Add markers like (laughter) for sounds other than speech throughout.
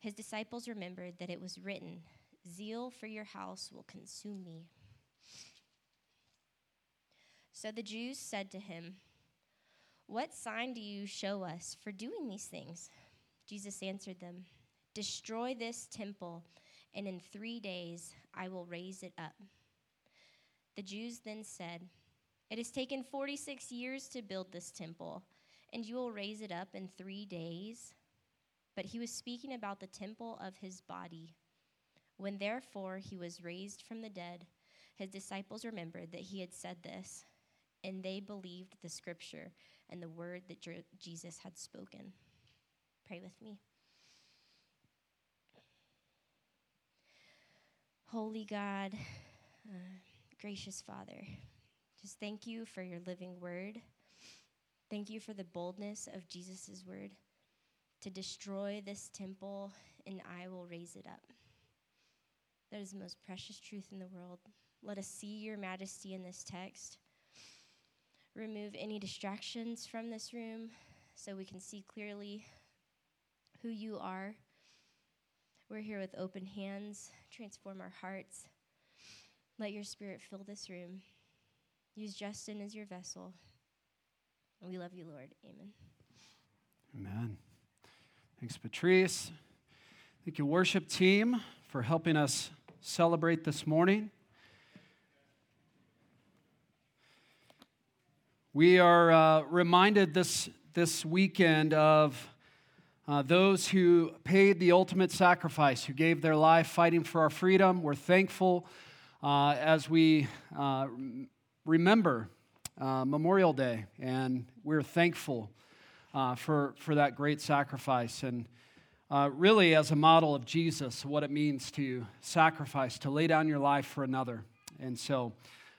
His disciples remembered that it was written, Zeal for your house will consume me. So the Jews said to him, What sign do you show us for doing these things? Jesus answered them, Destroy this temple, and in three days I will raise it up. The Jews then said, It has taken 46 years to build this temple, and you will raise it up in three days? But he was speaking about the temple of his body. When therefore he was raised from the dead, his disciples remembered that he had said this, and they believed the scripture and the word that Jesus had spoken. Pray with me. Holy God, uh, gracious Father, just thank you for your living word. Thank you for the boldness of Jesus' word to destroy this temple, and I will raise it up. That is the most precious truth in the world. Let us see your majesty in this text. Remove any distractions from this room so we can see clearly who you are. We're here with open hands. Transform our hearts. Let your spirit fill this room. Use Justin as your vessel. We love you, Lord. Amen. Amen. Thanks, Patrice. Thank you, worship team, for helping us celebrate this morning. We are uh, reminded this, this weekend of uh, those who paid the ultimate sacrifice, who gave their life fighting for our freedom. We're thankful uh, as we uh, remember uh, Memorial Day, and we're thankful uh, for, for that great sacrifice. And uh, really, as a model of Jesus, what it means to sacrifice, to lay down your life for another. And so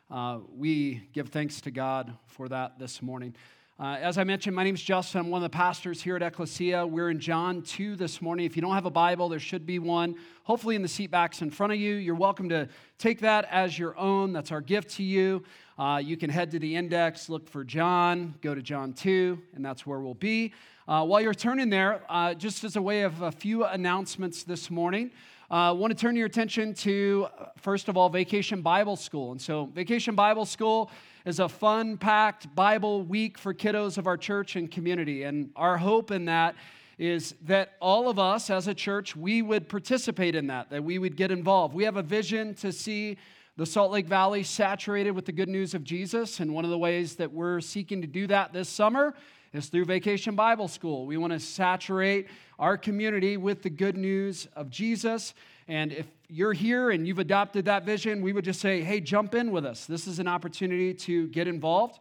uh, we give thanks to God for that this morning. Uh, as I mentioned, my name is Justin. I'm one of the pastors here at Ecclesia. We're in John 2 this morning. If you don't have a Bible, there should be one, hopefully in the seat backs in front of you. You're welcome to take that as your own. That's our gift to you. Uh, you can head to the index, look for John, go to John 2, and that's where we'll be. Uh, while you're turning there, uh, just as a way of a few announcements this morning, I uh, want to turn your attention to, uh, first of all, Vacation Bible School. And so, Vacation Bible School is a fun packed Bible week for kiddos of our church and community. And our hope in that is that all of us as a church, we would participate in that, that we would get involved. We have a vision to see the Salt Lake Valley saturated with the good news of Jesus. And one of the ways that we're seeking to do that this summer is through Vacation Bible School. We want to saturate our community with the good news of Jesus. And if you're here and you've adopted that vision, we would just say, hey, jump in with us. This is an opportunity to get involved.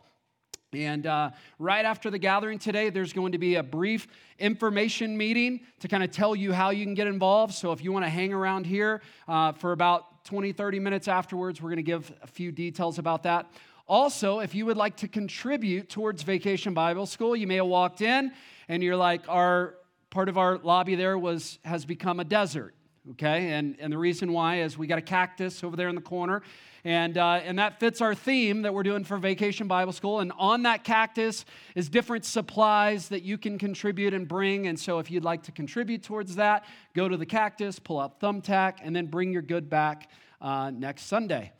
And uh, right after the gathering today, there's going to be a brief information meeting to kind of tell you how you can get involved. So if you want to hang around here uh, for about 20, 30 minutes afterwards. We're going to give a few details about that. Also, if you would like to contribute towards Vacation Bible School, you may have walked in and you're like, our part of our lobby there was has become a desert. Okay, and, and the reason why is we got a cactus over there in the corner, and, uh, and that fits our theme that we're doing for Vacation Bible School. And on that cactus is different supplies that you can contribute and bring. And so if you'd like to contribute towards that, go to the cactus, pull out thumbtack, and then bring your good back uh, next Sunday.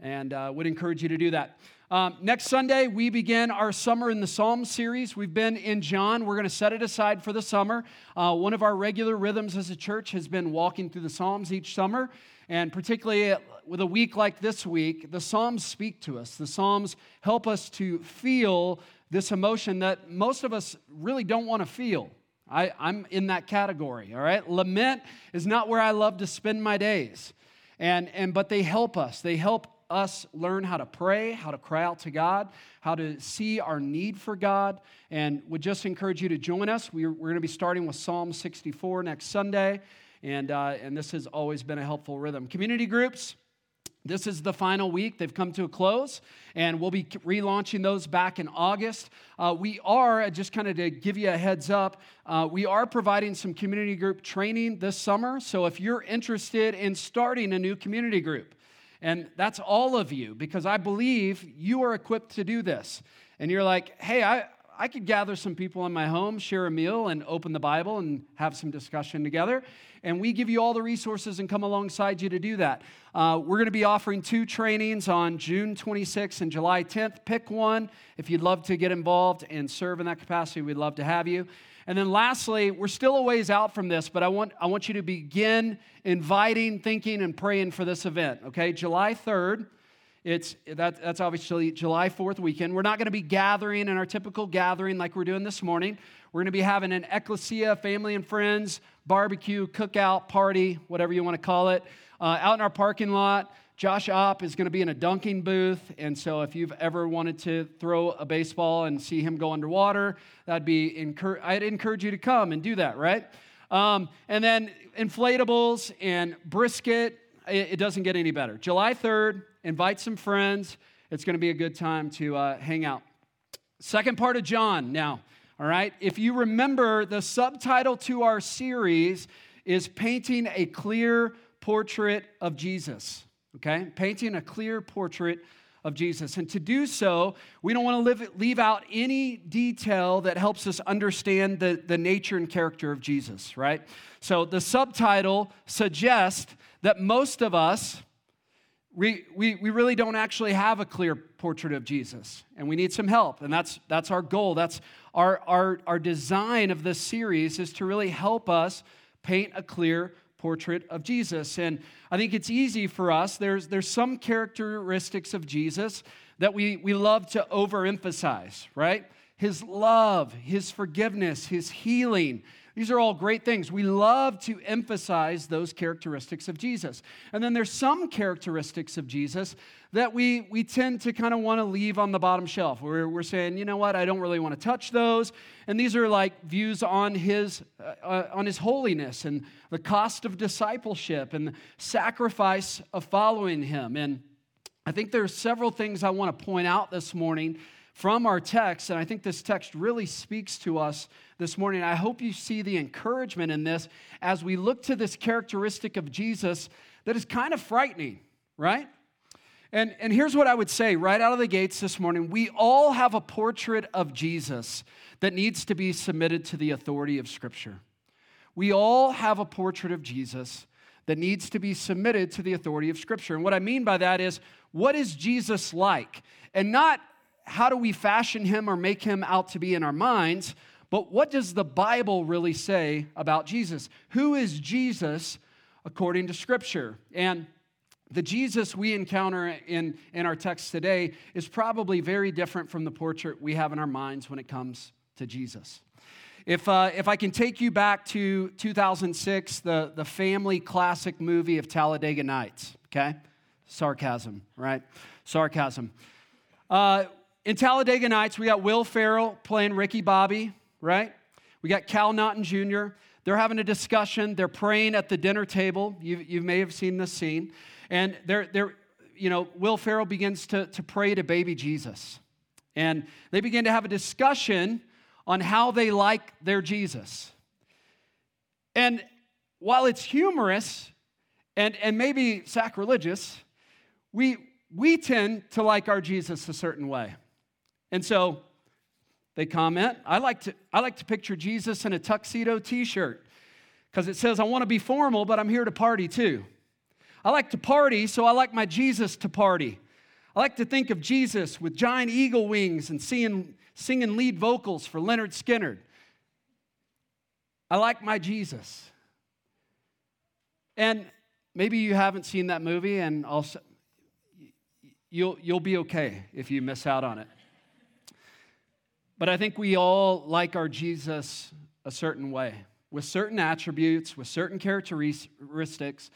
And uh, would encourage you to do that. Um, next Sunday, we begin our Summer in the Psalms series. We've been in John. We're going to set it aside for the summer. Uh, one of our regular rhythms as a church has been walking through the Psalms each summer. And particularly with a week like this week, the Psalms speak to us. The Psalms help us to feel this emotion that most of us really don't want to feel. I, am in that category, all right? Lament is not where I love to spend my days. And, and, but they help us. They help us learn how to pray, how to cry out to God, how to see our need for God, and would just encourage you to join us. We're, we're going to be starting with Psalm 64 next Sunday, and, uh, and this has always been a helpful rhythm. Community groups, this is the final week. They've come to a close, and we'll be relaunching those back in August. Uh, we are, uh, just kind of to give you a heads up, uh, we are providing some community group training this summer. So if you're interested in starting a new community group, and that's all of you, because I believe you are equipped to do this. And you're like, hey, I, I could gather some people in my home, share a meal, and open the Bible and have some discussion together. And we give you all the resources and come alongside you to do that. Uh, we're going to be offering two trainings on June 26th and July 10th. Pick one. If you'd love to get involved and serve in that capacity, we'd love to have you. And then lastly, we're still a ways out from this, but I want, I want you to begin inviting, thinking, and praying for this event, okay? July 3rd. It's, that, that's obviously July 4th weekend. We're not going to be gathering in our typical gathering like we're doing this morning. We're going to be having an ecclesia, family and friends, barbecue, cookout, party, whatever you want to call it, uh, out in our parking lot. Josh Opp is going to be in a dunking booth. And so if you've ever wanted to throw a baseball and see him go underwater, that'd be, incur- I'd encourage you to come and do that, right? Um, and then inflatables and brisket. It, it doesn't get any better. July 3rd, invite some friends. It's going to be a good time to uh, hang out. Second part of John now, all right? If you remember, the subtitle to our series is Painting a Clear Portrait of Jesus, okay? Painting a clear portrait of Jesus. And to do so, we don't want to live, leave out any detail that helps us understand the, the nature and character of Jesus, right? So the subtitle suggests that most of us, we, we, we really don't actually have a clear portrait of Jesus, and we need some help. And that's, that's our goal. That's our, our, our design of this series is to really help us paint a clear portrait of Jesus. And I think it's easy for us. There's, there's some characteristics of Jesus that we, we love to overemphasize, right? His love, his forgiveness, his healing, these are all great things. We love to emphasize those characteristics of Jesus. And then there's some characteristics of Jesus that we, we tend to kind of want to leave on the bottom shelf. We're, we're saying, you know what, I don't really want to touch those. And these are like views on his, uh, uh on his holiness and the cost of discipleship and the sacrifice of following him. And I think there are several things I want to point out this morning from our text, and I think this text really speaks to us this morning. I hope you see the encouragement in this as we look to this characteristic of Jesus that is kind of frightening, right? And, and here's what I would say right out of the gates this morning we all have a portrait of Jesus that needs to be submitted to the authority of Scripture. We all have a portrait of Jesus that needs to be submitted to the authority of Scripture. And what I mean by that is, what is Jesus like? And not how do we fashion him or make him out to be in our minds, but what does the Bible really say about Jesus? Who is Jesus according to Scripture? And the Jesus we encounter in, in our text today is probably very different from the portrait we have in our minds when it comes to Jesus. If, uh, if I can take you back to 2006, the, the family classic movie of Talladega Nights, okay? Sarcasm, right? Sarcasm. Uh, in Talladega Nights, we got Will Ferrell playing Ricky Bobby, right? We got Cal Naughton Jr. They're having a discussion. They're praying at the dinner table. You, you may have seen this scene. And they're, they're, you know, Will Ferrell begins to, to pray to baby Jesus. And they begin to have a discussion on how they like their Jesus. And while it's humorous and, and maybe sacrilegious, we, we tend to like our Jesus a certain way. And so they comment, I like to, I like to picture Jesus in a tuxedo t shirt because it says, I want to be formal, but I'm here to party too. I like to party, so I like my Jesus to party. I like to think of Jesus with giant eagle wings and seeing, singing lead vocals for Lynyrd Skynyrd. I like my Jesus. And maybe you haven't seen that movie, and you'll, you'll be okay if you miss out on it. But I think we all like our Jesus a certain way, with certain attributes, with certain characteristics,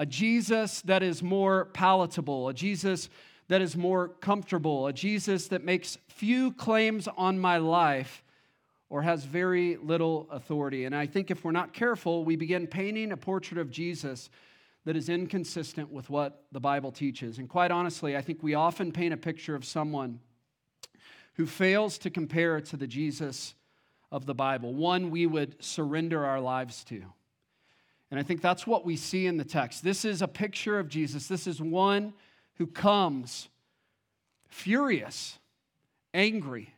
a Jesus that is more palatable, a Jesus that is more comfortable, a Jesus that makes few claims on my life or has very little authority. And I think if we're not careful, we begin painting a portrait of Jesus that is inconsistent with what the Bible teaches. And quite honestly, I think we often paint a picture of someone who fails to compare to the Jesus of the Bible, one we would surrender our lives to. And I think that's what we see in the text. This is a picture of Jesus. This is one who comes furious, angry.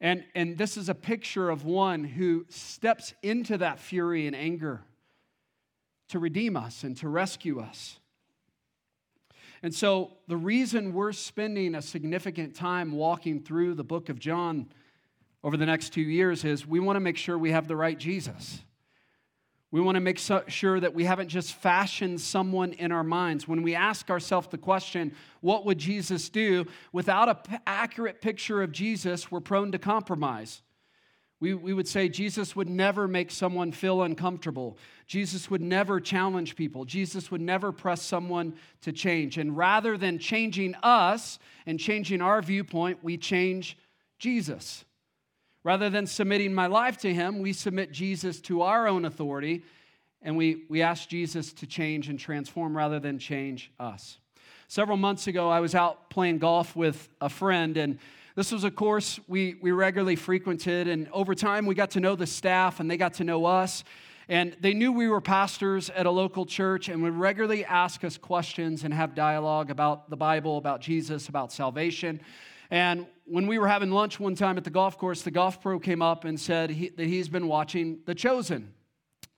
And, and this is a picture of one who steps into that fury and anger to redeem us and to rescue us. And so, the reason we're spending a significant time walking through the book of John over the next two years is we want to make sure we have the right Jesus. We want to make sure that we haven't just fashioned someone in our minds. When we ask ourselves the question, what would Jesus do? Without an p- accurate picture of Jesus, we're prone to compromise. We, we would say Jesus would never make someone feel uncomfortable. Jesus would never challenge people. Jesus would never press someone to change. And rather than changing us and changing our viewpoint, we change Jesus. Rather than submitting my life to him, we submit Jesus to our own authority and we, we ask Jesus to change and transform rather than change us. Several months ago, I was out playing golf with a friend, and this was a course we, we regularly frequented, and over time we got to know the staff and they got to know us. And they knew we were pastors at a local church and would regularly ask us questions and have dialogue about the Bible, about Jesus, about salvation. And when we were having lunch one time at the golf course, the golf pro came up and said he, that he's been watching The Chosen.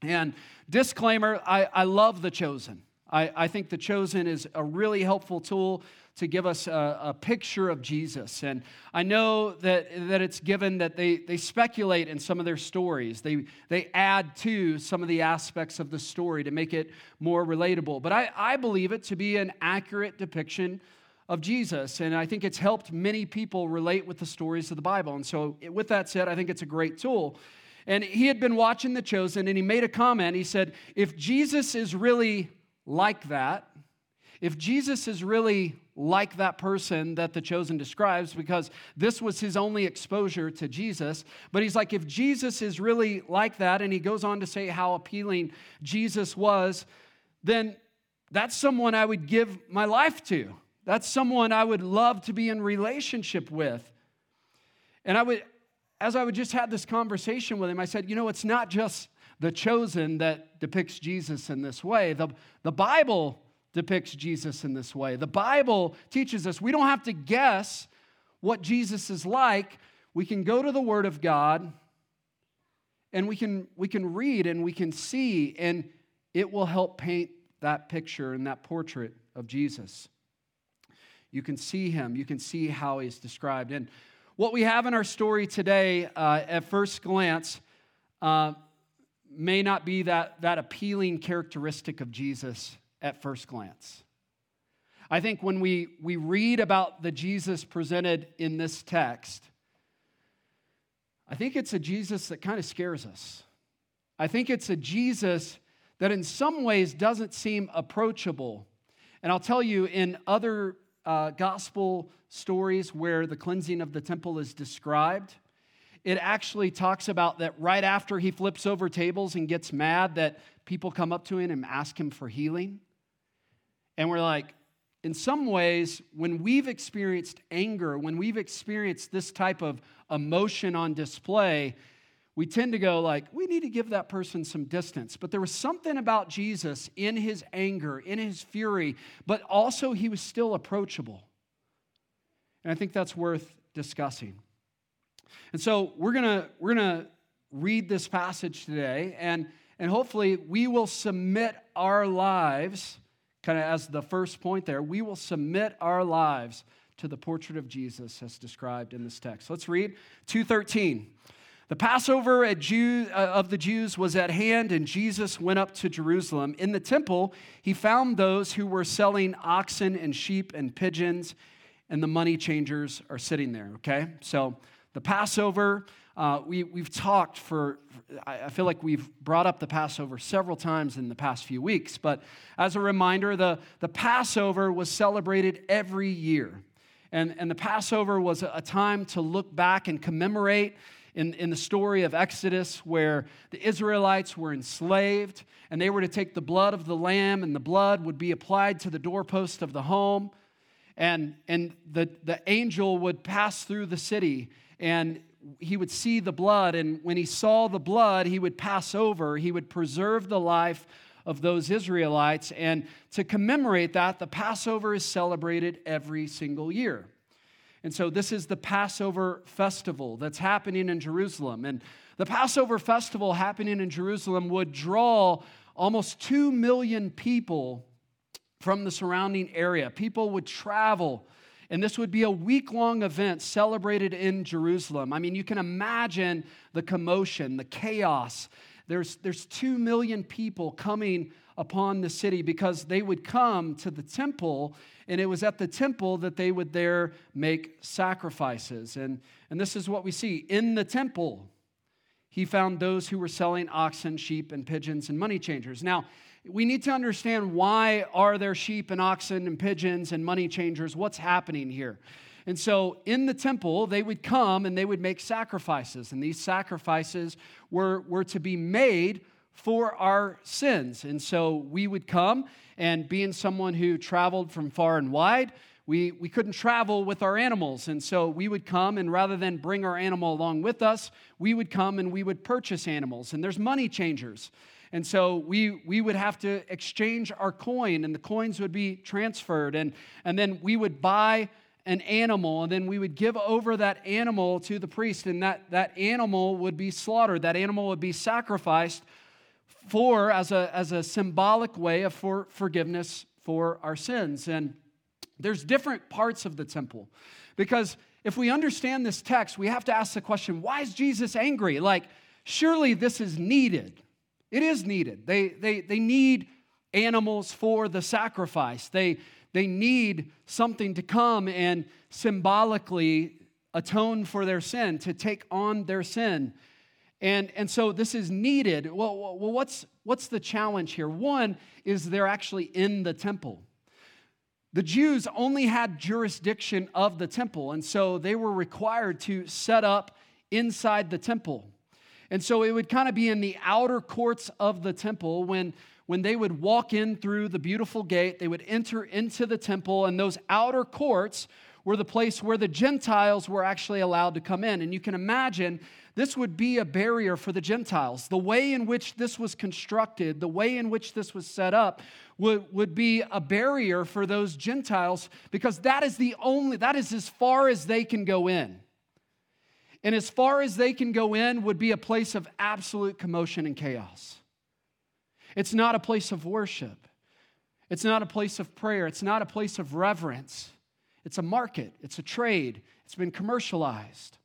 And disclaimer I, I love The Chosen. I, I think The Chosen is a really helpful tool to give us a, a, picture of Jesus. And I know that, that it's given that they, they speculate in some of their stories. They, they add to some of the aspects of the story to make it more relatable. But I, I believe it to be an accurate depiction of Jesus. And I think it's helped many people relate with the stories of the Bible. And so, with that said, I think it's a great tool. And he had been watching The Chosen and he made a comment. He said, If Jesus is really like that, if Jesus is really like that person that the chosen describes, because this was his only exposure to Jesus, but he's like, if Jesus is really like that, and he goes on to say how appealing Jesus was, then that's someone I would give my life to. That's someone I would love to be in relationship with. And I would, as I would just have this conversation with him, I said, you know, it's not just the chosen that depicts Jesus in this way. The, the Bible depicts Jesus in this way. The Bible teaches us we don't have to guess what Jesus is like. We can go to the Word of God and we can, we can read and we can see, and it will help paint that picture and that portrait of Jesus. You can see him, you can see how he's described. And what we have in our story today, uh, at first glance, uh, may not be that, that appealing characteristic of Jesus at first glance. I think when we, we read about the Jesus presented in this text, I think it's a Jesus that kind of scares us. I think it's a Jesus that in some ways doesn't seem approachable. And I'll tell you, in other uh, gospel stories where the cleansing of the temple is described, it actually talks about that right after he flips over tables and gets mad, that people come up to him and ask him for healing. And we're like, in some ways, when we've experienced anger, when we've experienced this type of emotion on display, we tend to go like, we need to give that person some distance. But there was something about Jesus in his anger, in his fury, but also he was still approachable. And I think that's worth discussing. And so we're gonna we're gonna read this passage today, and and hopefully we will submit our lives kind of as the first point there, we will submit our lives to the portrait of Jesus as described in this text. Let's read 213. The Passover Jew, uh, of the Jews was at hand, and Jesus went up to Jerusalem. In the temple, he found those who were selling oxen and sheep and pigeons, and the money changers are sitting there, okay? So the Passover, uh, we, we've talked for, I feel like we've brought up the Passover several times in the past few weeks. But as a reminder, the, the Passover was celebrated every year. And, and the Passover was a time to look back and commemorate in, in the story of Exodus where the Israelites were enslaved and they were to take the blood of the lamb and the blood would be applied to the doorpost of the home. And, and the, the angel would pass through the city and he would see the blood. And when he saw the blood, he would pass over. He would preserve the life of those Israelites. And to commemorate that, the Passover is celebrated every single year. And so this is the Passover festival that's happening in Jerusalem. And the Passover festival happening in Jerusalem would draw almost 2 million people from the surrounding area. People would travel, and this would be a week long event celebrated in Jerusalem. I mean, you can imagine the commotion, the chaos. There's, there's 2 million people coming upon the city because they would come to the temple, and it was at the temple that they would there make sacrifices. And, and this is what we see in the temple. He found those who were selling oxen, sheep, and pigeons and money changers. Now, we need to understand why are there sheep and oxen and pigeons and money changers? What's happening here? And so in the temple, they would come and they would make sacrifices. And these sacrifices were, were to be made for our sins. And so we would come, and being someone who traveled from far and wide, we, we couldn't travel with our animals. And so we would come, and rather than bring our animal along with us, we would come and we would purchase animals. And there's money changers. And so we, we would have to exchange our coin, and the coins would be transferred. And, and then we would buy an animal, and then we would give over that animal to the priest, and that, that animal would be slaughtered. That animal would be sacrificed for as a, as a symbolic way of for forgiveness for our sins. And there's different parts of the temple. Because if we understand this text, we have to ask the question why is Jesus angry? Like, surely this is needed. It is needed. They, they, they need animals for the sacrifice, they, they need something to come and symbolically atone for their sin, to take on their sin. And, and so this is needed. Well, well what's, what's the challenge here? One is they're actually in the temple. The Jews only had jurisdiction of the temple, and so they were required to set up inside the temple. And so it would kind of be in the outer courts of the temple when, when they would walk in through the beautiful gate, they would enter into the temple, and those outer courts were the place where the Gentiles were actually allowed to come in. And you can imagine this would be a barrier for the Gentiles. The way in which this was constructed, the way in which this was set up, would, would be a barrier for those Gentiles because that is the only, that is as far as they can go in. And as far as they can go in would be a place of absolute commotion and chaos. It's not a place of worship. It's not a place of prayer. It's not a place of reverence. It's a market. It's a trade. It's been commercialized.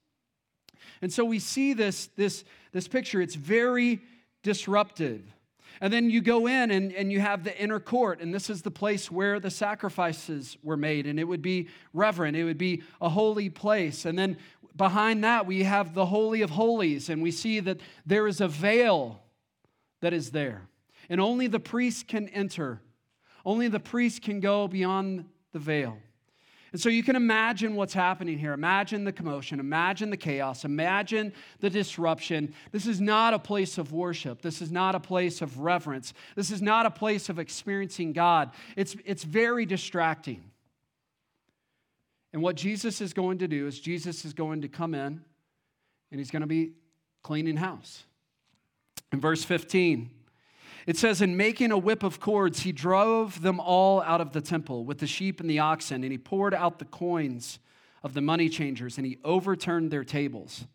And so we see this, this, this picture. It's very disruptive. And then you go in and, and you have the inner court, and this is the place where the sacrifices were made, and it would be reverent, it would be a holy place. And then behind that, we have the Holy of Holies, and we see that there is a veil that is there. And only the priest can enter, only the priest can go beyond the veil. And so you can imagine what's happening here. Imagine the commotion, imagine the chaos, imagine the disruption. This is not a place of worship. This is not a place of reverence. This is not a place of experiencing God. It's, it's very distracting. And what Jesus is going to do is Jesus is going to come in and he's going to be cleaning house. In verse 15, it says, In making a whip of cords, he drove them all out of the temple with the sheep and the oxen, and he poured out the coins of the money changers, and he overturned their tables.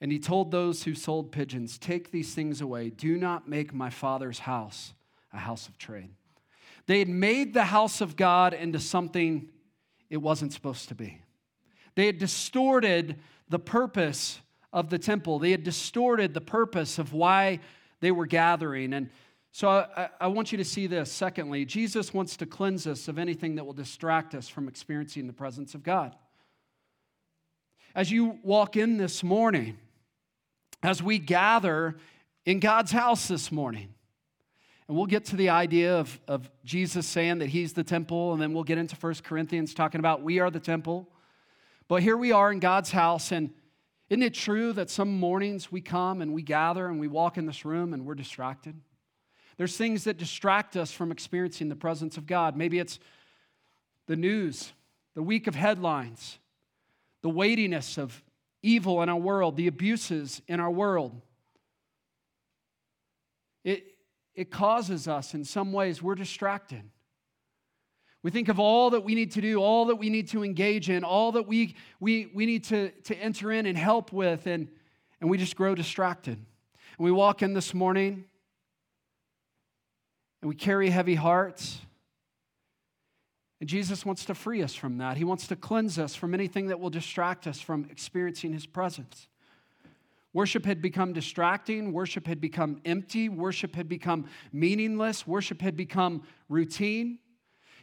And he told those who sold pigeons, Take these things away. Do not make my father's house a house of trade. They had made the house of God into something it wasn't supposed to be. They had distorted the purpose of the temple, they had distorted the purpose of why they were gathering. And so I, I, want you to see this. Secondly, Jesus wants to cleanse us of anything that will distract us from experiencing the presence of God. as you walk in this morning, as we gather in God's house this morning. And we'll get to the idea of, of Jesus saying that he's the temple, and then we'll get into 1 Corinthians talking about we are the temple. But here we are in God's house, and isn't it true that some mornings we come and we gather and we walk in this room and we're distracted? There's things that distract us from experiencing the presence of God. Maybe it's the news, the week of headlines, the weightiness of evil in our world, the abuses in our world. It, it causes us, in some ways, we're distracted. We think of all that we need to do, all that we need to engage in, all that we, we, we need to, to enter in and help with, and, and we just grow distracted. And we walk in this morning and we carry heavy hearts. And Jesus wants to free us from that. He wants to cleanse us from anything that will distract us from experiencing His presence. Worship had become distracting. Worship had become empty. Worship had become meaningless. Worship had become routine.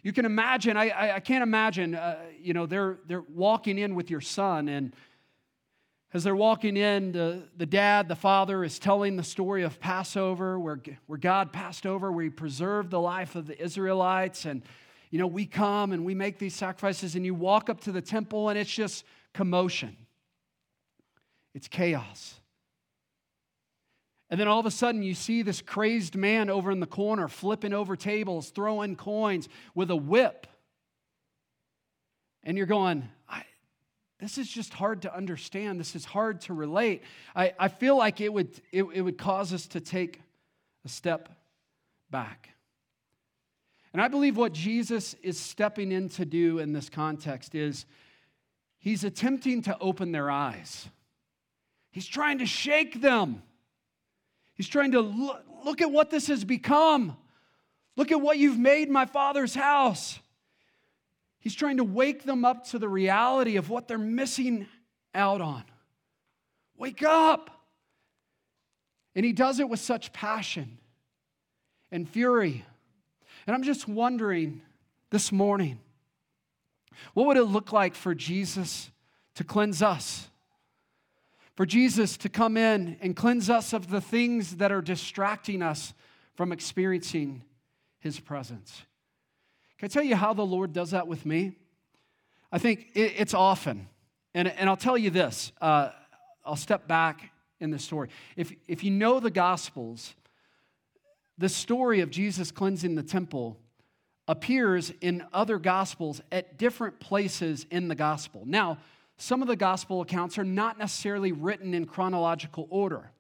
You can imagine, I, I, I can't imagine, uh, you know, they're, they're walking in with your son, and as they're walking in, the, the dad, the father, is telling the story of Passover, where, where God passed over, where he preserved the life of the Israelites. And, you know, we come and we make these sacrifices, and you walk up to the temple, and it's just commotion, it's chaos. And then all of a sudden, you see this crazed man over in the corner flipping over tables, throwing coins with a whip. And you're going, this is just hard to understand. This is hard to relate. I, I feel like it would, it, it would cause us to take a step back. And I believe what Jesus is stepping in to do in this context is he's attempting to open their eyes, he's trying to shake them. He's trying to look, look at what this has become. Look at what you've made my father's house. He's trying to wake them up to the reality of what they're missing out on. Wake up. And he does it with such passion and fury. And I'm just wondering this morning what would it look like for Jesus to cleanse us? For Jesus to come in and cleanse us of the things that are distracting us from experiencing His presence. Can I tell you how the Lord does that with me? I think it's often. And, and I'll tell you this uh, I'll step back in the story. If, if you know the Gospels, the story of Jesus cleansing the temple appears in other Gospels at different places in the Gospel. Now, some of the gospel accounts are not necessarily written in chronological order.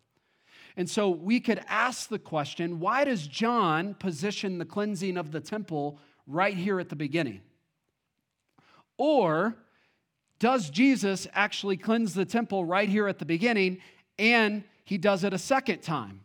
And so we could ask the question why does John position the cleansing of the temple right here at the beginning? Or does Jesus actually cleanse the temple right here at the beginning and he does it a second time?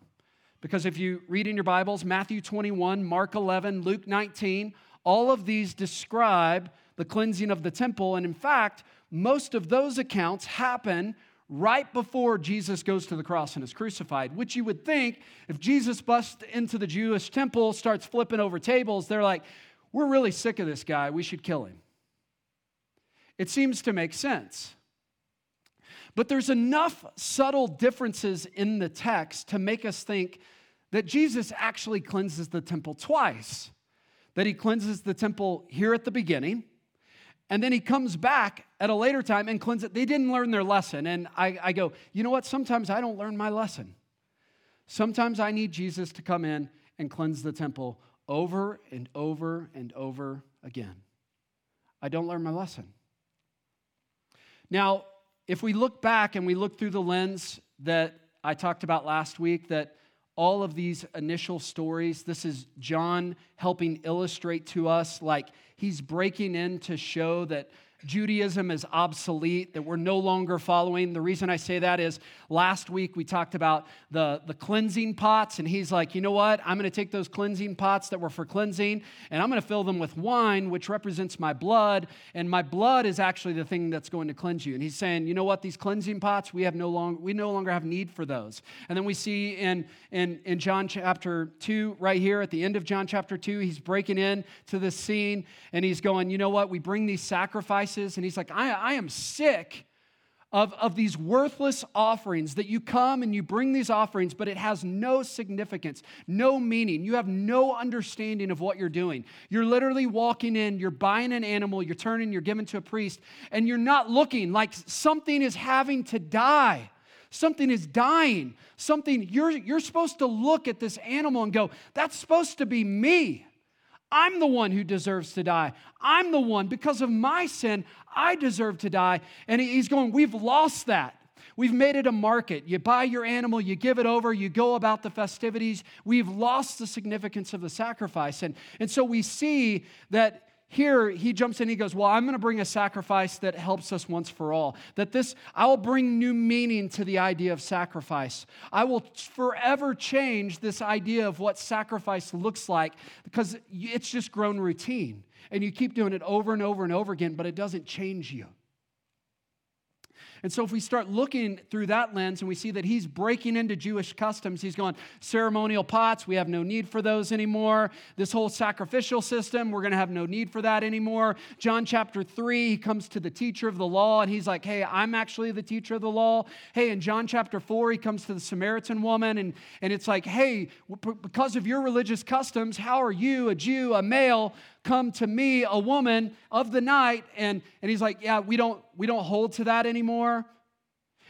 Because if you read in your Bibles, Matthew 21, Mark 11, Luke 19, all of these describe the cleansing of the temple. And in fact, most of those accounts happen right before Jesus goes to the cross and is crucified, which you would think if Jesus busts into the Jewish temple, starts flipping over tables, they're like, we're really sick of this guy, we should kill him. It seems to make sense. But there's enough subtle differences in the text to make us think that Jesus actually cleanses the temple twice. That he cleanses the temple here at the beginning, and then he comes back at a later time and cleanses it. They didn't learn their lesson. And I, I go, you know what? Sometimes I don't learn my lesson. Sometimes I need Jesus to come in and cleanse the temple over and over and over again. I don't learn my lesson. Now, if we look back and we look through the lens that I talked about last week, that all of these initial stories, this is John helping illustrate to us like he's breaking in to show that Judaism is obsolete, that we're no longer following. The reason I say that is last week we talked about the, the cleansing pots, and he's like, you know what? I'm going to take those cleansing pots that were for cleansing, and I'm going to fill them with wine, which represents my blood, and my blood is actually the thing that's going to cleanse you. And he's saying, you know what? These cleansing pots, we have no long, we no longer have need for those. And then we see in, in, in John chapter 2, right here at the end of John chapter 2, he's breaking in to this scene, and he's going, you know what? We bring these sacrifices and he's like, I, I am sick of, of these worthless offerings that you come and you bring these offerings, but it has no significance, no meaning. You have no understanding of what you're doing. You're literally walking in, you're buying an animal, you're turning, you're giving to a priest, and you're not looking like something is having to die. Something is dying. Something, you're, you're supposed to look at this animal and go, that's supposed to be me. I'm the one who deserves to die. I'm the one, because of my sin, I deserve to die. And he's going, We've lost that. We've made it a market. You buy your animal, you give it over, you go about the festivities. We've lost the significance of the sacrifice. And, and so we see that here he jumps in he goes well i'm going to bring a sacrifice that helps us once for all. That this i will bring new meaning to the idea of sacrifice. I will forever change this idea of what sacrifice looks like because it's just grown routine and you keep doing it over and over and over again but it doesn't change you and so, if we start looking through that lens and we see that he's breaking into Jewish customs, he's going, ceremonial pots, we have no need for those anymore. This whole sacrificial system, we're going to have no need for that anymore. John chapter 3, he comes to the teacher of the law and he's like, hey, I'm actually the teacher of the law. Hey, in John chapter 4, he comes to the Samaritan woman and, and it's like, hey, because of your religious customs, how are you, a Jew, a male, come to me, a woman of the night. And, and he's like, yeah, we don't, we don't hold to that anymore.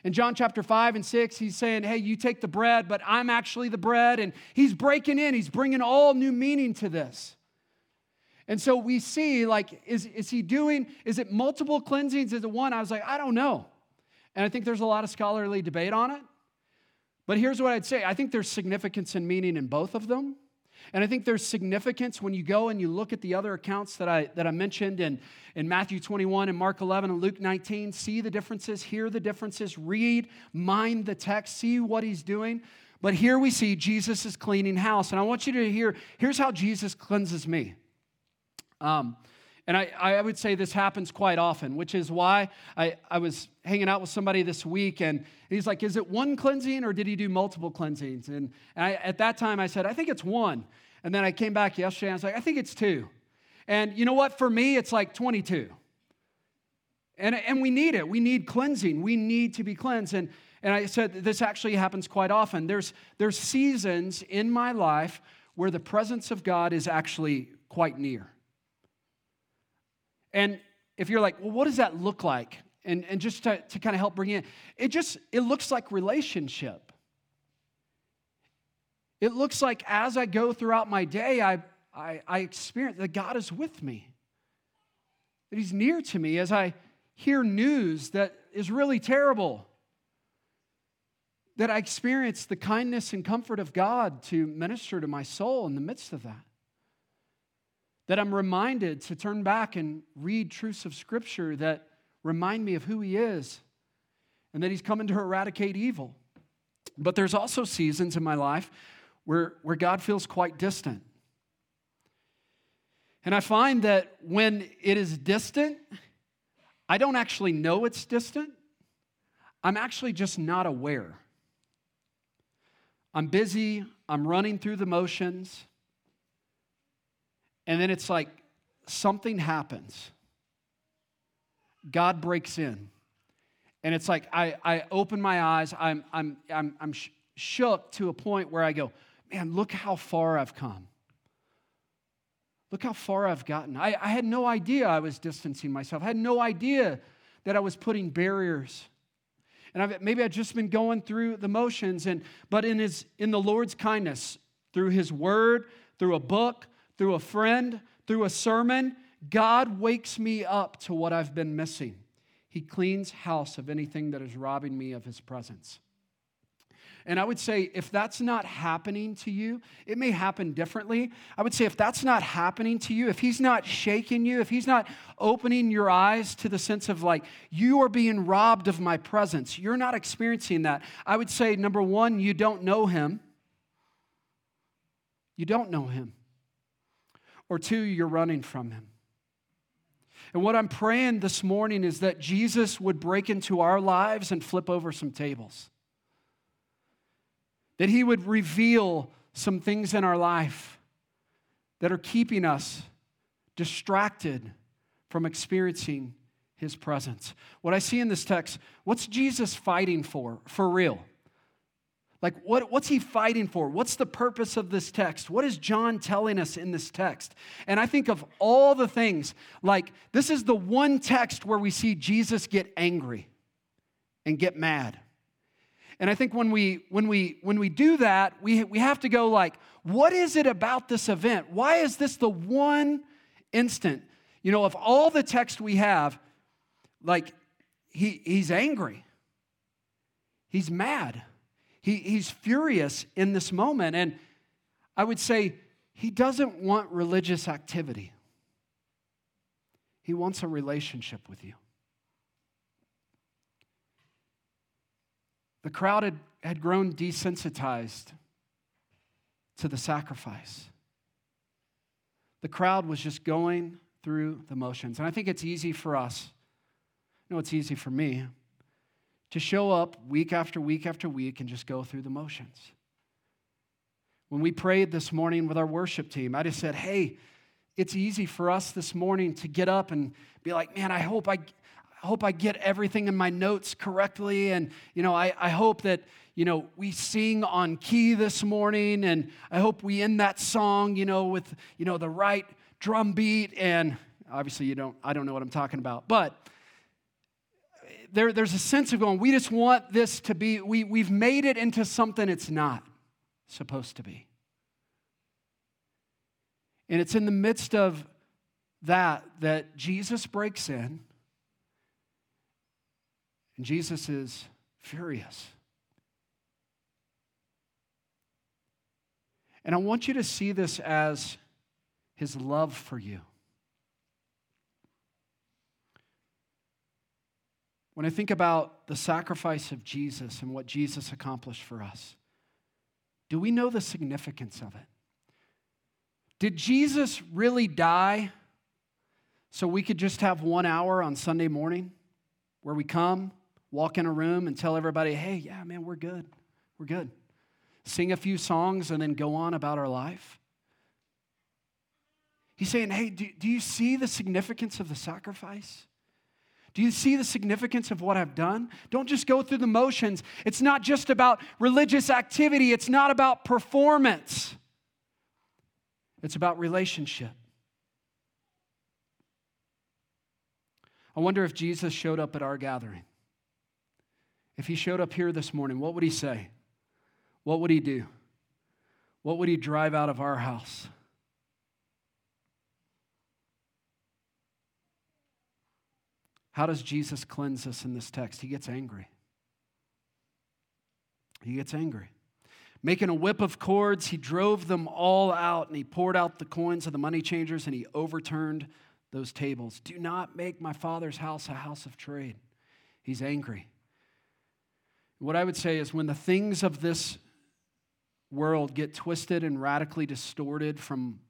In John chapter 5 and 6, he's saying, Hey, you take the bread, but I'm actually the bread. And he's breaking in, he's bringing all new meaning to this. And so we see, like, is, is he doing, is it multiple cleansings? Is it one? I was like, I don't know. And I think there's a lot of scholarly debate on it. But here's what I'd say I think there's significance and meaning in both of them. And I think there's significance when you go and you look at the other accounts that I, that I mentioned in, in Matthew 21 and Mark 11 and Luke 19. See the differences, hear the differences, read, mind the text, see what he's doing. But here we see Jesus is cleaning house. And I want you to hear here's how Jesus cleanses me. Um, and I, I would say this happens quite often, which is why I, I was hanging out with somebody this week and he's like, Is it one cleansing or did he do multiple cleansings? And, and I, at that time I said, I think it's one. And then I came back yesterday and I was like, I think it's two. And you know what? For me, it's like 22. And, and we need it. We need cleansing. We need to be cleansed. And, and I said, this actually happens quite often. There's, there's seasons in my life where the presence of God is actually quite near. And if you're like, well, what does that look like? And, and just to, to kind of help bring in, it just, it looks like relationship. It looks like as I go throughout my day, I, I, I experience that God is with me, that He's near to me as I hear news that is really terrible, that I experience the kindness and comfort of God to minister to my soul in the midst of that that I'm reminded to turn back and read truths of Scripture that remind me of who He is and that He's coming to eradicate evil. But there's also seasons in my life where, where God feels quite distant. And I find that when it is distant, I don't actually know it's distant. I'm actually just not aware. I'm busy, I'm running through the motions. And then it's like something happens. God breaks in. And it's like I, I open my eyes, I'm, I'm, I'm, I'm sh- shook to a point where I go, man, look how far I've come. Look how far I've gotten. I, I had no idea I was distancing myself. I had no idea that I was putting barriers. And I've, maybe I've just been going through the motions. And, but in, his, in the Lord's kindness, through His Word, through a book, through a friend, through a sermon, God wakes me up to what I've been missing. He cleans house of anything that is robbing me of his presence. And I would say if that's not happening to you, it may happen differently. I would say if that's not happening to you, if he's not shaking you, if he's not opening your eyes to the sense of like, you are being robbed of my presence, you're not experiencing that. I would say, number one, you don't know him. You don't know him or two, you're running from him. And what I'm praying this morning is that Jesus would break into our lives and flip over some tables. That he would reveal some things in our life that are keeping us distracted from experiencing his presence. What I see in this text, what's Jesus fighting for, for real? Like, what, what's he fighting for? What's the purpose of this text? What is John telling us in this text? And I think of all the things, like, this is the one text where we see Jesus get angry and get mad. And I think when we, when we, when we do that, we, we have to go, like, what is it about this event? Why is this the one instant? You know, of all the text we have, like, he, he's angry, he's mad. He, he's furious in this moment. And I would say he doesn't want religious activity, he wants a relationship with you. The crowd had, had grown desensitized to the sacrifice. The crowd was just going through the motions. And I think it's easy for us, no, it's easy for me, to show up week after week after week and just go through the motions. When we prayed this morning with our worship team, I just said, hey, it's easy for us this morning to get up and be like, man, I hope I, I hope I get everything in my notes correctly. And, you know, I, I hope that, you know, we sing on key this morning. And I hope we end that song, you know, with, you know, the right drum beat. And obviously, you don't, I don't know what I'm talking about. But, there, there's a sense of going, we just want this to be, we, we've made it into something it's not supposed to be. And it's in the midst of that that Jesus breaks in, and Jesus is furious. And I want you to see this as his love for you. When I think about the sacrifice of Jesus and what Jesus accomplished for us, do we know the significance of it? Did Jesus really die so we could just have one hour on Sunday morning where we come, walk in a room, and tell everybody, hey, yeah, man, we're good. We're good. Sing a few songs and then go on about our life? He's saying, hey, do, do you see the significance of the sacrifice? Do you see the significance of what I've done? Don't just go through the motions. It's not just about religious activity, it's not about performance, it's about relationship. I wonder if Jesus showed up at our gathering. If he showed up here this morning, what would he say? What would he do? What would he drive out of our house? How does Jesus cleanse us in this text? He gets angry. He gets angry. Making a whip of cords, he drove them all out and he poured out the coins of the money changers and he overturned those tables. Do not make my father's house a house of trade. He's angry. What I would say is when the things of this world get twisted and radically distorted from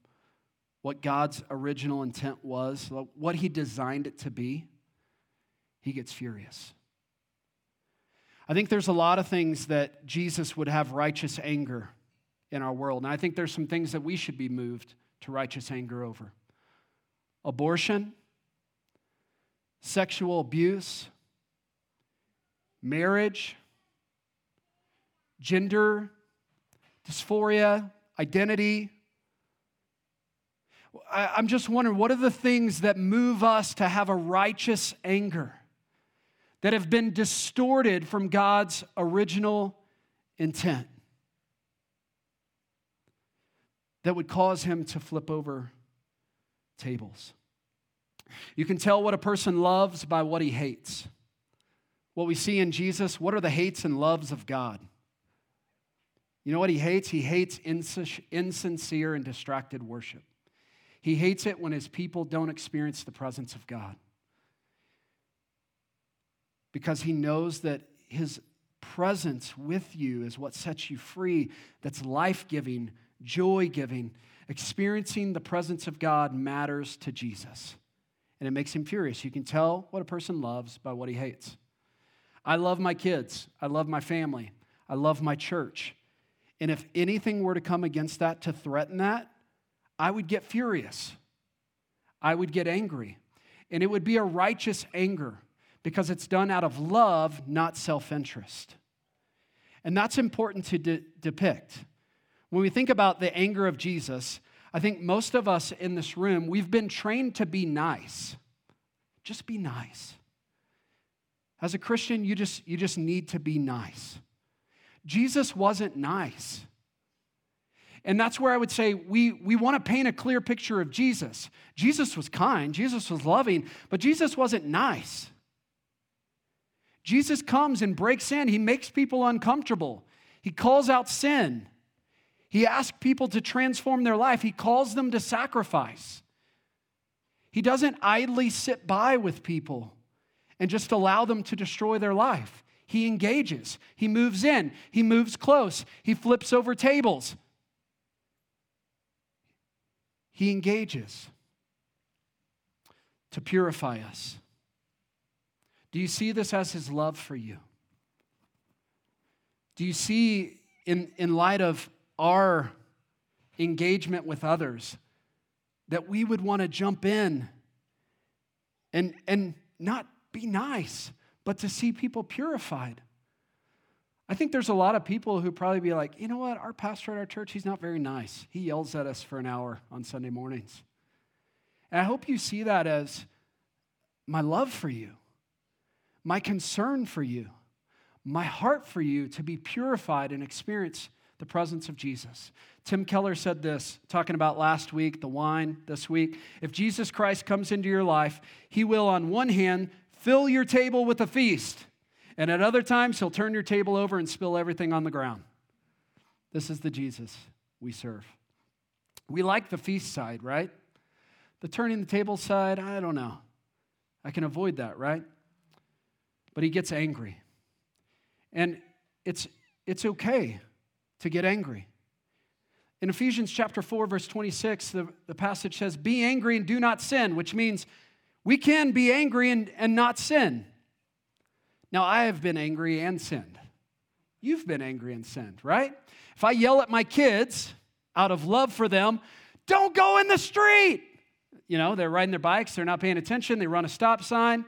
what God's original intent was, what he designed it to be, he gets furious. I think there's a lot of things that Jesus would have righteous anger in our world. And I think there's some things that we should be moved to righteous anger over abortion, sexual abuse, marriage, gender, dysphoria, identity. I'm just wondering what are the things that move us to have a righteous anger? That have been distorted from God's original intent that would cause him to flip over tables. You can tell what a person loves by what he hates. What we see in Jesus, what are the hates and loves of God? You know what he hates? He hates insincere and distracted worship. He hates it when his people don't experience the presence of God because he knows that his presence with you is what sets you free, that's life giving, joy giving. Experiencing the presence of God matters to Jesus, and it makes him furious. You can tell what a person loves by what he hates. I love my kids, I love my family, I love my church. And if anything were to come against that to threaten that, I would get furious. I would get angry. And it would be a righteous anger because it's done out of love, not self interest. And that's important to de- depict. When we think about the anger of Jesus, I think most of us in this room, we've been trained to be nice. Just be nice. As a Christian, you just, you just need to be nice. Jesus wasn't nice. And that's where I would say we, we want to paint a clear picture of Jesus. Jesus was kind, Jesus was loving, but Jesus wasn't nice. Jesus comes and breaks in, he makes people uncomfortable, he calls out sin. He asks people to transform their life. He calls them to sacrifice. He doesn't idly sit by with people and just allow them to destroy their life. He engages, he moves in, he moves close, he flips over tables. He engages to purify us. Do you see this as his love for you? Do you see, in, in light of our engagement with others, that we would want to jump in and, and not be nice, but to see people purified. I think there's a lot of people who probably be like, you know what, our pastor at our church, he's not very nice. He yells at us for an hour on Sunday mornings. And I hope you see that as my love for you, my concern for you, my heart for you to be purified and experience the presence of Jesus. Tim Keller said this, talking about last week, the wine this week. If Jesus Christ comes into your life, he will, on one hand, fill your table with a feast, and at other times, he'll turn your table over and spill everything on the ground. This is the Jesus we serve. We like the feast side, right? The turning the table side, I don't know. I can avoid that, right? But he gets angry. And it's, it's okay to get angry. In Ephesians chapter 4, verse 26, the, the passage says, Be angry and do not sin, which means we can be angry and, and not sin. Now, I have been angry and sinned. You've been angry and sinned, right? If I yell at my kids out of love for them, don't go in the street. You know, they're riding their bikes, they're not paying attention, they run a stop sign.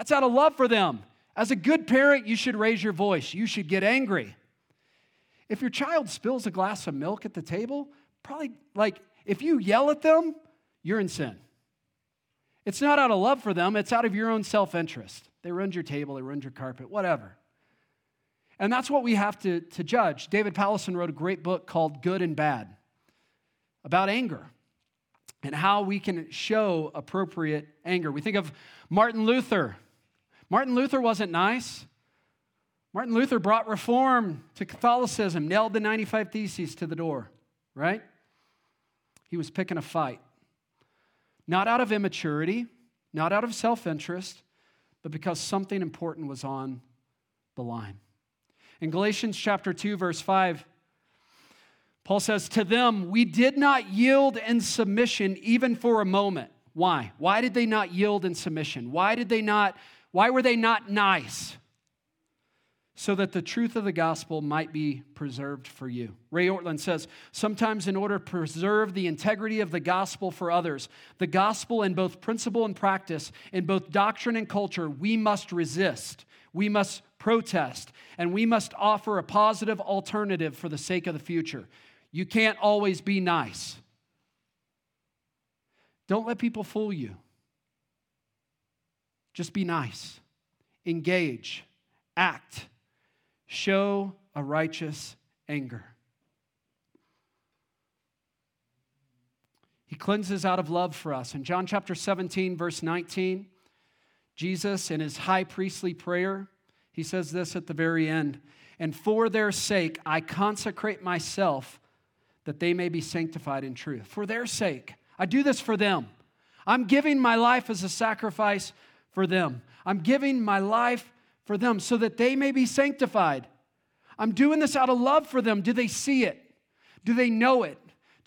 That's out of love for them. As a good parent, you should raise your voice, you should get angry. If your child spills a glass of milk at the table, probably like if you yell at them, you're in sin. It's not out of love for them, it's out of your own self interest. They ruined your table, they ruined your carpet, whatever. And that's what we have to, to judge. David Powlison wrote a great book called Good and Bad about anger and how we can show appropriate anger. We think of Martin Luther. Martin Luther wasn't nice. Martin Luther brought reform to Catholicism, nailed the 95 Theses to the door, right? He was picking a fight. Not out of immaturity, not out of self interest, but because something important was on the line. In Galatians chapter 2, verse 5, Paul says, To them, we did not yield in submission even for a moment. Why? Why did they not yield in submission? Why did they not, why were they not nice? so that the truth of the gospel might be preserved for you. Ray Ortlund says, Sometimes, in order to preserve the integrity of the gospel for others, the gospel in both principle and practice, in both doctrine and culture, we must resist, we must protest, and we must offer a positive alternative for the sake of the future. You can't always be nice. Don't let people fool you. Just be nice, engage, act show a righteous anger. He cleanses out of love for us. In John chapter 17, verse 19, Jesus, in his high priestly prayer, he says this at the very end And for their sake, I consecrate myself that they may be sanctified in truth. For their sake, I do this for them. I'm giving my life as a sacrifice for them. I'm giving my life for them so that they may be sanctified. I'm doing this out of love for them. Do they see it? Do they know it?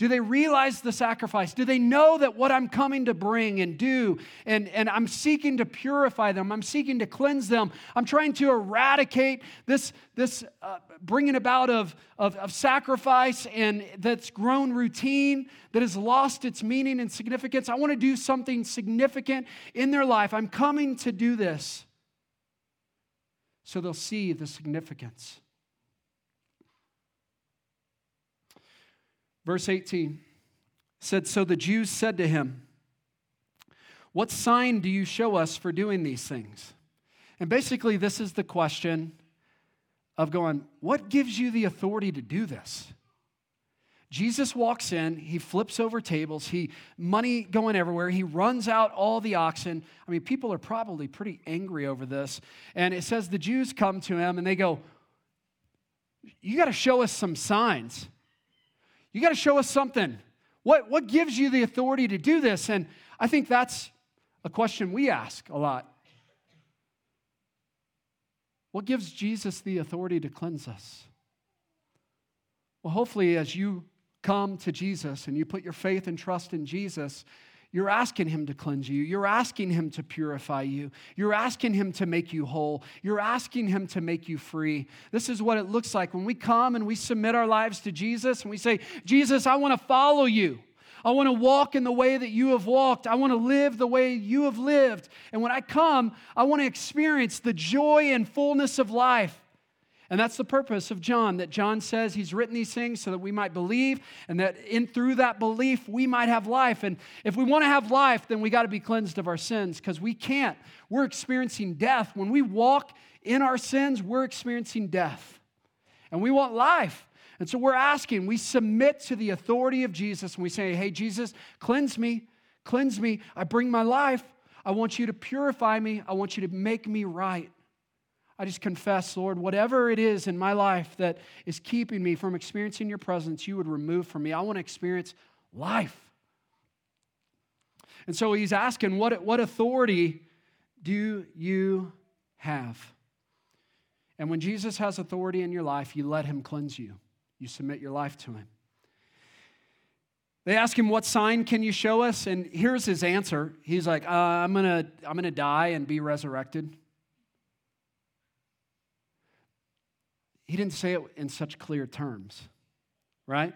Do they realize the sacrifice? Do they know that what I'm coming to bring and do, and, and I'm seeking to purify them, I'm seeking to cleanse them, I'm trying to eradicate this, this uh, bringing about of, of, of sacrifice and that's grown routine, that has lost its meaning and significance? I want to do something significant in their life. I'm coming to do this so they'll see the significance. Verse 18 said So the Jews said to him, What sign do you show us for doing these things? And basically, this is the question of going, What gives you the authority to do this? Jesus walks in, he flips over tables, he money going everywhere, he runs out all the oxen. I mean, people are probably pretty angry over this. And it says the Jews come to him and they go, You got to show us some signs. You got to show us something. What, what gives you the authority to do this? And I think that's a question we ask a lot. What gives Jesus the authority to cleanse us? Well, hopefully, as you come to Jesus and you put your faith and trust in Jesus, you're asking Him to cleanse you. You're asking Him to purify you. You're asking Him to make you whole. You're asking Him to make you free. This is what it looks like when we come and we submit our lives to Jesus and we say, Jesus, I want to follow you. I want to walk in the way that you have walked. I want to live the way you have lived. And when I come, I want to experience the joy and fullness of life. And that's the purpose of John, that John says he's written these things so that we might believe and that in through that belief we might have life. And if we want to have life, then we got to be cleansed of our sins because we can't. We're experiencing death. When we walk in our sins, we're experiencing death. And we want life. And so we're asking, we submit to the authority of Jesus and we say, Hey, Jesus, cleanse me, cleanse me. I bring my life. I want you to purify me. I want you to make me right. I just confess, Lord, whatever it is in my life that is keeping me from experiencing your presence, you would remove from me. I want to experience life. And so he's asking, what, what authority do you have? And when Jesus has authority in your life, you let him cleanse you, you submit your life to him. They ask him, What sign can you show us? And here's his answer. He's like, uh, I'm going to I'm going to die and be resurrected. He didn't say it in such clear terms, right?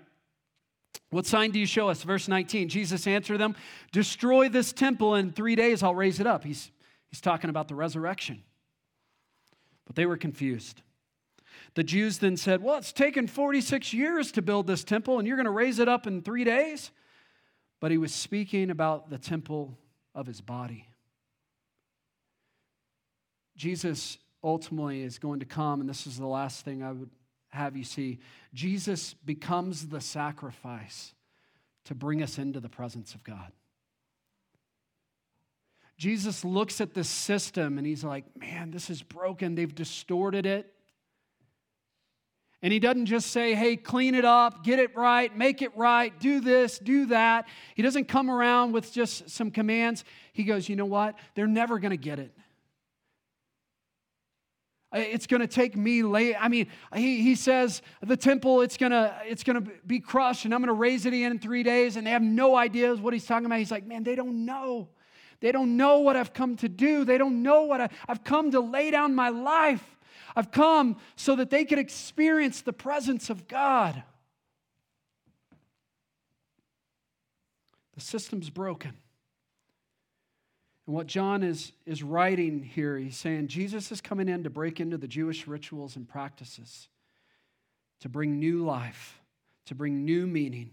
What sign do you show us? Verse 19 Jesus answered them, Destroy this temple, and in three days I'll raise it up. He's, he's talking about the resurrection. But they were confused. The Jews then said, Well, it's taken 46 years to build this temple, and you're going to raise it up in three days? But he was speaking about the temple of his body. Jesus ultimately is going to come, and this is the last thing I would have you see Jesus becomes the sacrifice to bring us into the presence of God. Jesus looks at this system and he's like, man, this is broken. They've distorted it. And he doesn't just say, hey, clean it up, get it right, make it right, do this, do that. He doesn't come around with just some commands. He goes, you know what? They're never going to get it. It's going to take me late. I mean, he, he says the temple, it's going to it's to be crushed and I'm going to raise it again in three days. And they have no idea what he's talking about. He's like, man, they don't know. They don't know what I've come to do. They don't know what I, I've come to lay down my life. I've come so that they could experience the presence of God. The system's broken. And what John is, is writing here, he's saying Jesus is coming in to break into the Jewish rituals and practices, to bring new life, to bring new meaning.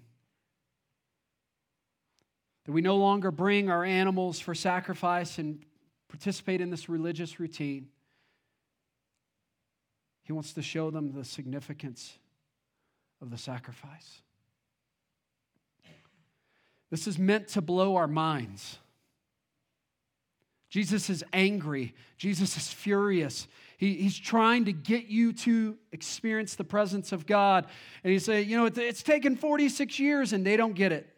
That we no longer bring our animals for sacrifice and participate in this religious routine. He wants to show them the significance of the sacrifice. This is meant to blow our minds. Jesus is angry. Jesus is furious. He, he's trying to get you to experience the presence of God. And he say, you know, it's, it's taken 46 years and they don't get it.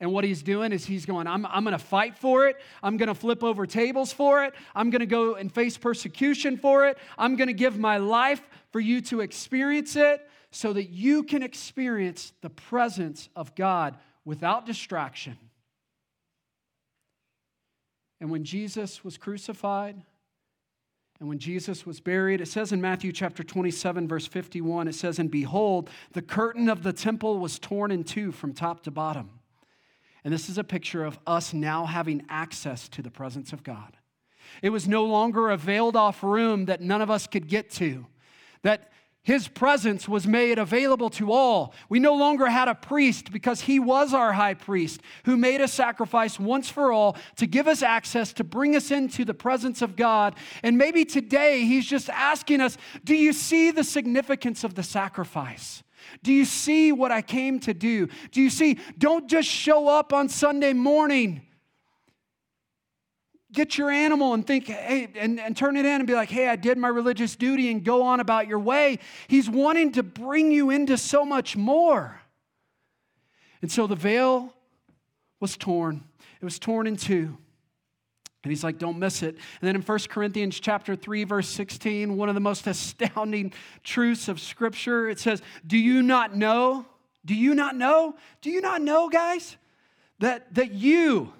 And what he's doing is he's going, I'm, I'm going to fight for it. I'm going to flip over tables for it. I'm going to go and face persecution for it. I'm going to give my life for you to experience it so that you can experience the presence of God without distraction. And when Jesus was crucified, and when Jesus was buried, it says in Matthew chapter 27, verse 51, it says, And behold, the curtain of the temple was torn in two from top to bottom. And this is a picture of us now having access to the presence of God. It was no longer a veiled off room that none of us could get to, that his presence was made available to all. We no longer had a priest because he was our high priest who made a sacrifice once for all to give us access to bring us into the presence of God. And maybe today he's just asking us Do you see the significance of the sacrifice? Do you see what I came to do? Do you see? Don't just show up on Sunday morning get your animal and think, hey, and, and turn it in and be like, hey, I did my religious duty and go on about your way. He's wanting to bring you into so much more. And so the veil was torn, it was torn in two. And he's like, don't miss it. And then in 1 Corinthians chapter 3, verse 16, one of the most (laughs) astounding truths of Scripture, it says, Do you not know? Do you not know? Do you not know, guys? That, that you,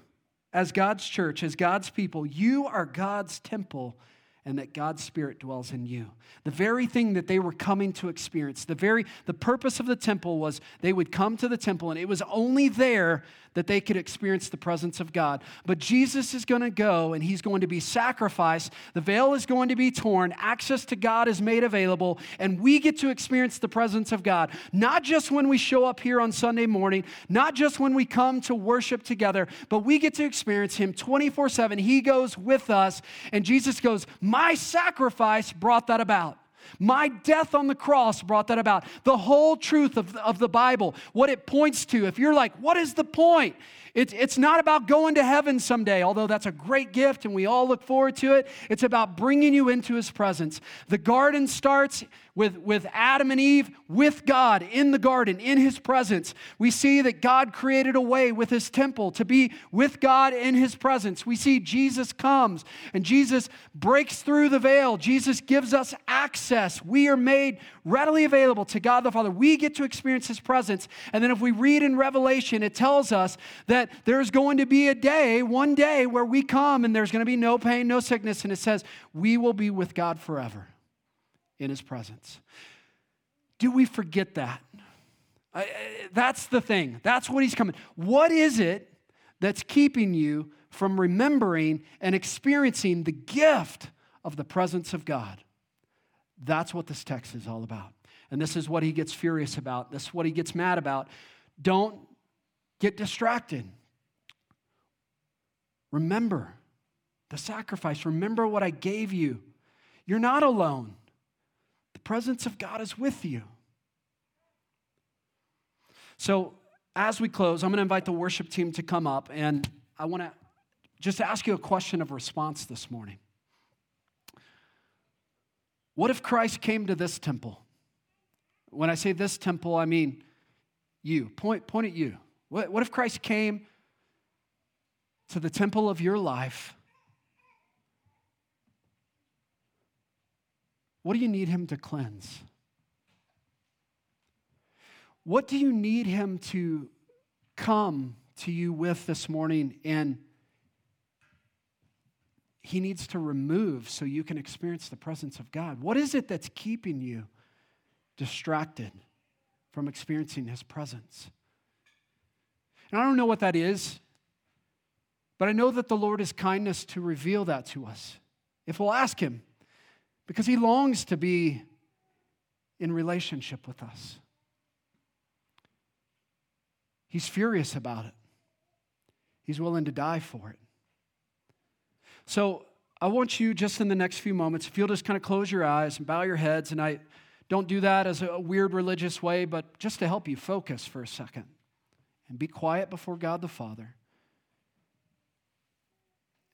as God's church, as God's people, you are God's temple and that God's spirit dwells in you. The very thing that they were coming to experience, the very the purpose of the temple was they would come to the temple and it was only there that they could experience the presence of God. But Jesus is going to go and he's going to be sacrificed. The veil is going to be torn. Access to God is made available and we get to experience the presence of God. Not just when we show up here on Sunday morning, not just when we come to worship together, but we get to experience him 24/7. He goes with us and Jesus goes, "My sacrifice brought that about." My death on the cross brought that about. The whole truth of, of the Bible, what it points to. If you're like, what is the point? It's, it's not about going to heaven someday, although that's a great gift and we all look forward to it. It's about bringing you into his presence. The garden starts with, with Adam and Eve with God in the garden, in his presence. We see that God created a way with his temple to be with God in his presence. We see Jesus comes and Jesus breaks through the veil. Jesus gives us access. We are made readily available to God the Father. We get to experience his presence. And then if we read in Revelation, it tells us that there's going to be a day, one day, where we come and there's going to be no pain, no sickness. And it says, we will be with God forever in his presence. Do we forget that? I, that's the thing. That's what he's coming. What is it that's keeping you from remembering and experiencing the gift of the presence of God? That's what this text is all about. And this is what he gets furious about. This is what he gets mad about. Don't get distracted. Remember the sacrifice. Remember what I gave you. You're not alone. Presence of God is with you. So, as we close, I'm going to invite the worship team to come up, and I want to just ask you a question of response this morning. What if Christ came to this temple? When I say this temple, I mean you. Point, point at you. What, what if Christ came to the temple of your life What do you need Him to cleanse? What do you need Him to come to you with this morning and He needs to remove so you can experience the presence of God? What is it that's keeping you distracted from experiencing His presence? And I don't know what that is, but I know that the Lord is kindness to reveal that to us. If we'll ask Him, because he longs to be in relationship with us. He's furious about it, he's willing to die for it. So, I want you just in the next few moments, if you'll just kind of close your eyes and bow your heads, and I don't do that as a weird religious way, but just to help you focus for a second and be quiet before God the Father.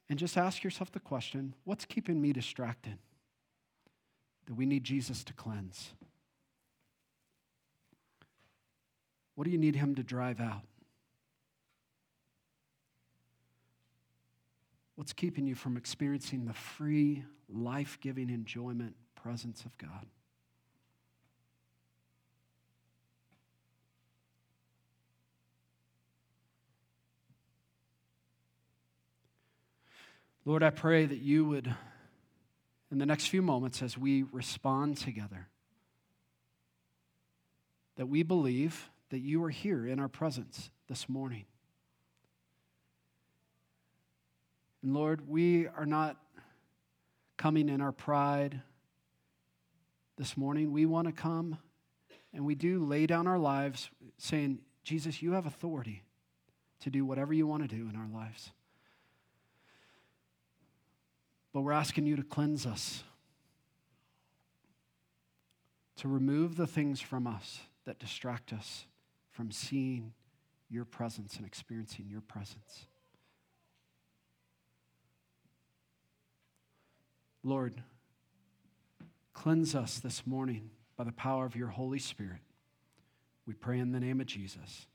And just ask yourself the question what's keeping me distracted? that we need Jesus to cleanse? What do you need him to drive out? What's keeping you from experiencing the free, life giving enjoyment presence of God? Lord, I pray that you would in the next few moments, as we respond together, that we believe that you are here in our presence this morning. And Lord, we are not coming in our pride this morning. We want to come and we do lay down our lives saying, Jesus, you have authority to do whatever you want to do in our lives. But we're asking you to cleanse us, to remove the things from us that distract us from seeing your presence and experiencing your presence. Lord, cleanse us this morning by the power of your Holy Spirit. We pray in the name of Jesus.